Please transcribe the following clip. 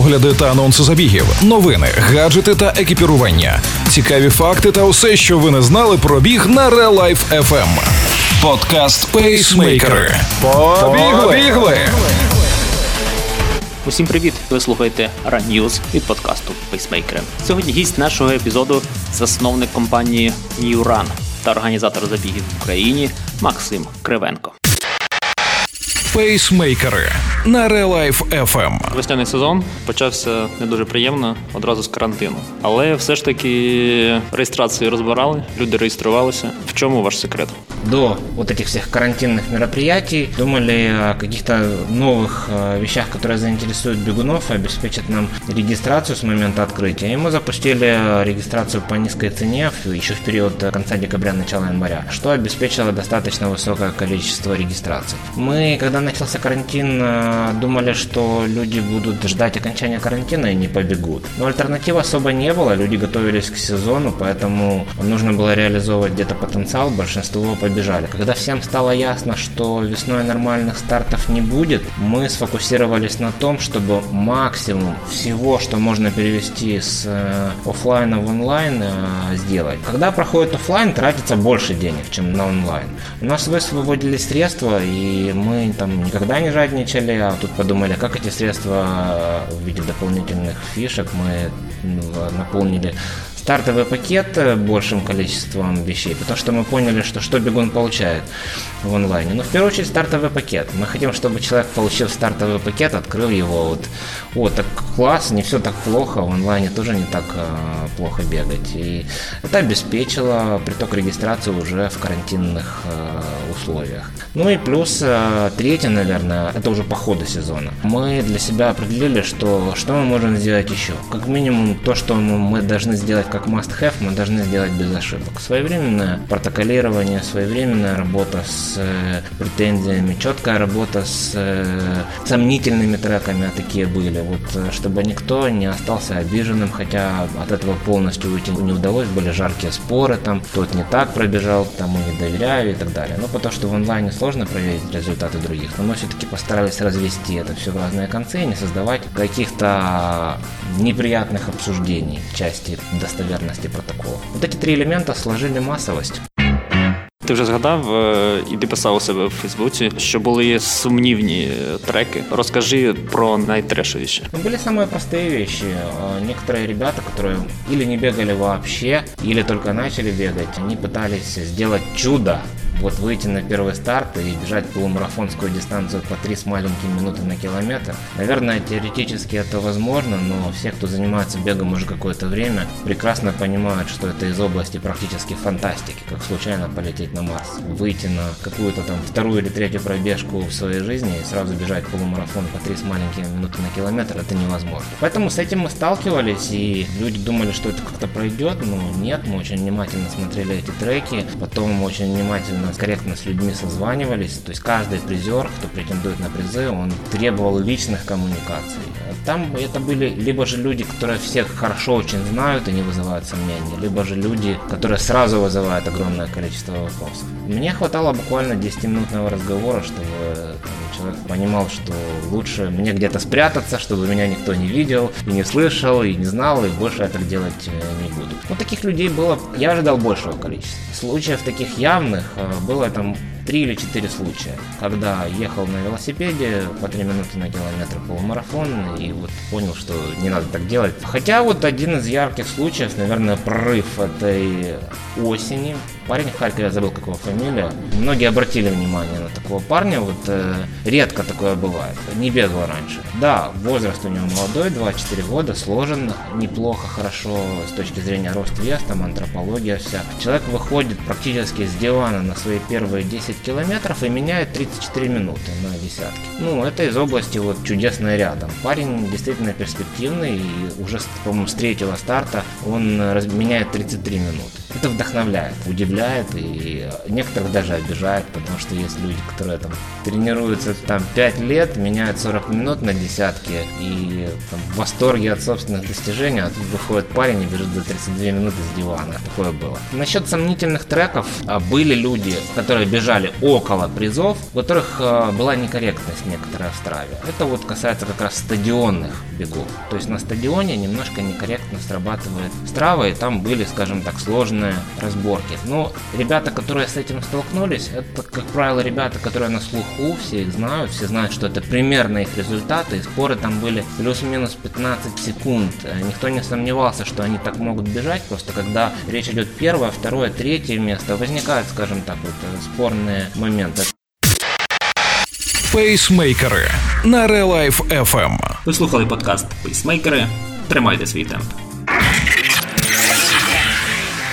огляди та анонси забігів, новини, гаджети та екіпірування, цікаві факти та усе, що ви не знали про біг на Real Life FM. Подкаст Пейсмейкери. Побігли! Усім привіт! Ви слухаєте Run News від подкасту Пейсмейкери. Сьогодні гість нашого епізоду засновник компанії New Run та організатор забігів в Україні Максим Кривенко. Пейсмейкери на Real Life FM. Весняний сезон почався не дуже приємно одразу з карантину, але все ж таки реєстрації розбирали, люди реєструвалися. В чому ваш секрет? до вот этих всех карантинных мероприятий думали о каких-то новых э, вещах, которые заинтересуют бегунов и обеспечат нам регистрацию с момента открытия. И мы запустили регистрацию по низкой цене еще в период конца декабря, начала января, что обеспечило достаточно высокое количество регистраций. Мы, когда начался карантин, э, думали, что люди будут ждать окончания карантина и не побегут. Но альтернатив особо не было, люди готовились к сезону, поэтому нужно было реализовывать где-то потенциал, большинство побежали. Когда всем стало ясно, что весной нормальных стартов не будет, мы сфокусировались на том, чтобы максимум всего, что можно перевести с э, офлайна в онлайн, э, сделать. Когда проходит офлайн, тратится больше денег, чем на онлайн. У нас высвободили средства, и мы там никогда не жадничали, а тут подумали, как эти средства в виде дополнительных фишек мы наполнили стартовый пакет большим количеством вещей, потому что мы поняли, что что бегун получает в онлайне. Но в первую очередь стартовый пакет. Мы хотим, чтобы человек, получив стартовый пакет, открыл его вот, о, так класс, не все так плохо, в онлайне тоже не так э, плохо бегать. И это обеспечило приток регистрации уже в карантинных э, условиях. Ну и плюс э, третье, наверное, это уже по ходу сезона. Мы для себя определили, что, что мы можем сделать еще. Как минимум то, что мы должны сделать как must-have, мы должны сделать без ошибок. Своевременное протоколирование, своевременная работа с э, претензиями, четкая работа с э, сомнительными треками, а такие были, вот э, чтобы никто не остался обиженным, хотя от этого полностью уйти не удалось, были жаркие споры, там тот не так пробежал, тому не доверяю и так далее. Но потому что в онлайне сложно проверить результаты других, но мы все-таки постарались развести это все в разные концы и не создавать каких-то неприятных обсуждений части достоверности протокола. Вот эти три элемента сложили массовость Ти вже згадав е, і ти писав у себе в Фейсбуці, що були сумнівні треки. Розкажи про найтрешовіші. Ну, были самые простые вещи. Некоторые ребята, которые или не бегали вообще, или только начали бегать, они пытались сделать чудо вот выйти на первый старт и бежать полумарафонскую дистанцию по 3 с маленькими минуты на километр. Наверное, теоретически это возможно, но все, кто занимается бегом уже какое-то время, прекрасно понимают, что это из области практически фантастики, как случайно полететь на Марс. Выйти на какую-то там вторую или третью пробежку в своей жизни и сразу бежать полумарафон по 3 с маленькими минуты на километр, это невозможно. Поэтому с этим мы сталкивались, и люди думали, что это как-то пройдет, но нет, мы очень внимательно смотрели эти треки, потом мы очень внимательно корректно с людьми созванивались. То есть каждый призер, кто претендует на призы, он требовал личных коммуникаций. Там это были либо же люди, которые всех хорошо очень знают и не вызывают сомнений, либо же люди, которые сразу вызывают огромное количество вопросов. Мне хватало буквально 10-минутного разговора, чтобы там, человек понимал, что лучше мне где-то спрятаться, чтобы меня никто не видел и не слышал, и не знал, и больше я делать э, не буду. Ну, таких людей было, я ожидал большего количества. Случаев таких явных э, было там три или четыре случая, когда ехал на велосипеде по 3 минуты на километр полумарафон и вот понял, что не надо так делать. Хотя вот один из ярких случаев, наверное, прорыв этой осени. Парень в Харькове, я забыл, как его фамилия. Многие обратили внимание на такого парня, вот э, редко такое бывает. Не бегал раньше. Да, возраст у него молодой, 24 года, сложен неплохо, хорошо с точки зрения рост вес, там антропология вся. Человек выходит практически с дивана на свои первые 10 километров и меняет 34 минуты на десятки. Ну, это из области вот чудесное рядом. Парень действительно перспективный и уже, по-моему, с третьего старта он меняет 33 минуты. Это вдохновляет, удивляет и некоторых даже обижает, потому что есть люди, которые там тренируются там 5 лет, меняют 40 минут на десятки и там, в восторге от собственных достижений, а тут выходит парень и бежит за 32 минуты с дивана. Такое было. Насчет сомнительных треков а, были люди, которые бежали около призов, у которых а, была некорректность некоторая в страве. Это вот касается как раз стадионных бегов. То есть на стадионе немножко некорректно срабатывает страва, и там были, скажем так, сложные разборки. Но ребята, которые с этим столкнулись, это, как правило, ребята, которые на слуху, все их знают, все знают, что это примерно их результаты, и споры там были плюс-минус 15 секунд. Никто не сомневался, что они так могут бежать, просто когда речь идет первое, второе, третье место, возникают, скажем так, вот спорные моменты. Пейсмейкери на Релайф FM. Ви слухали подкаст Пейсмейкери. Тримайте свій темп.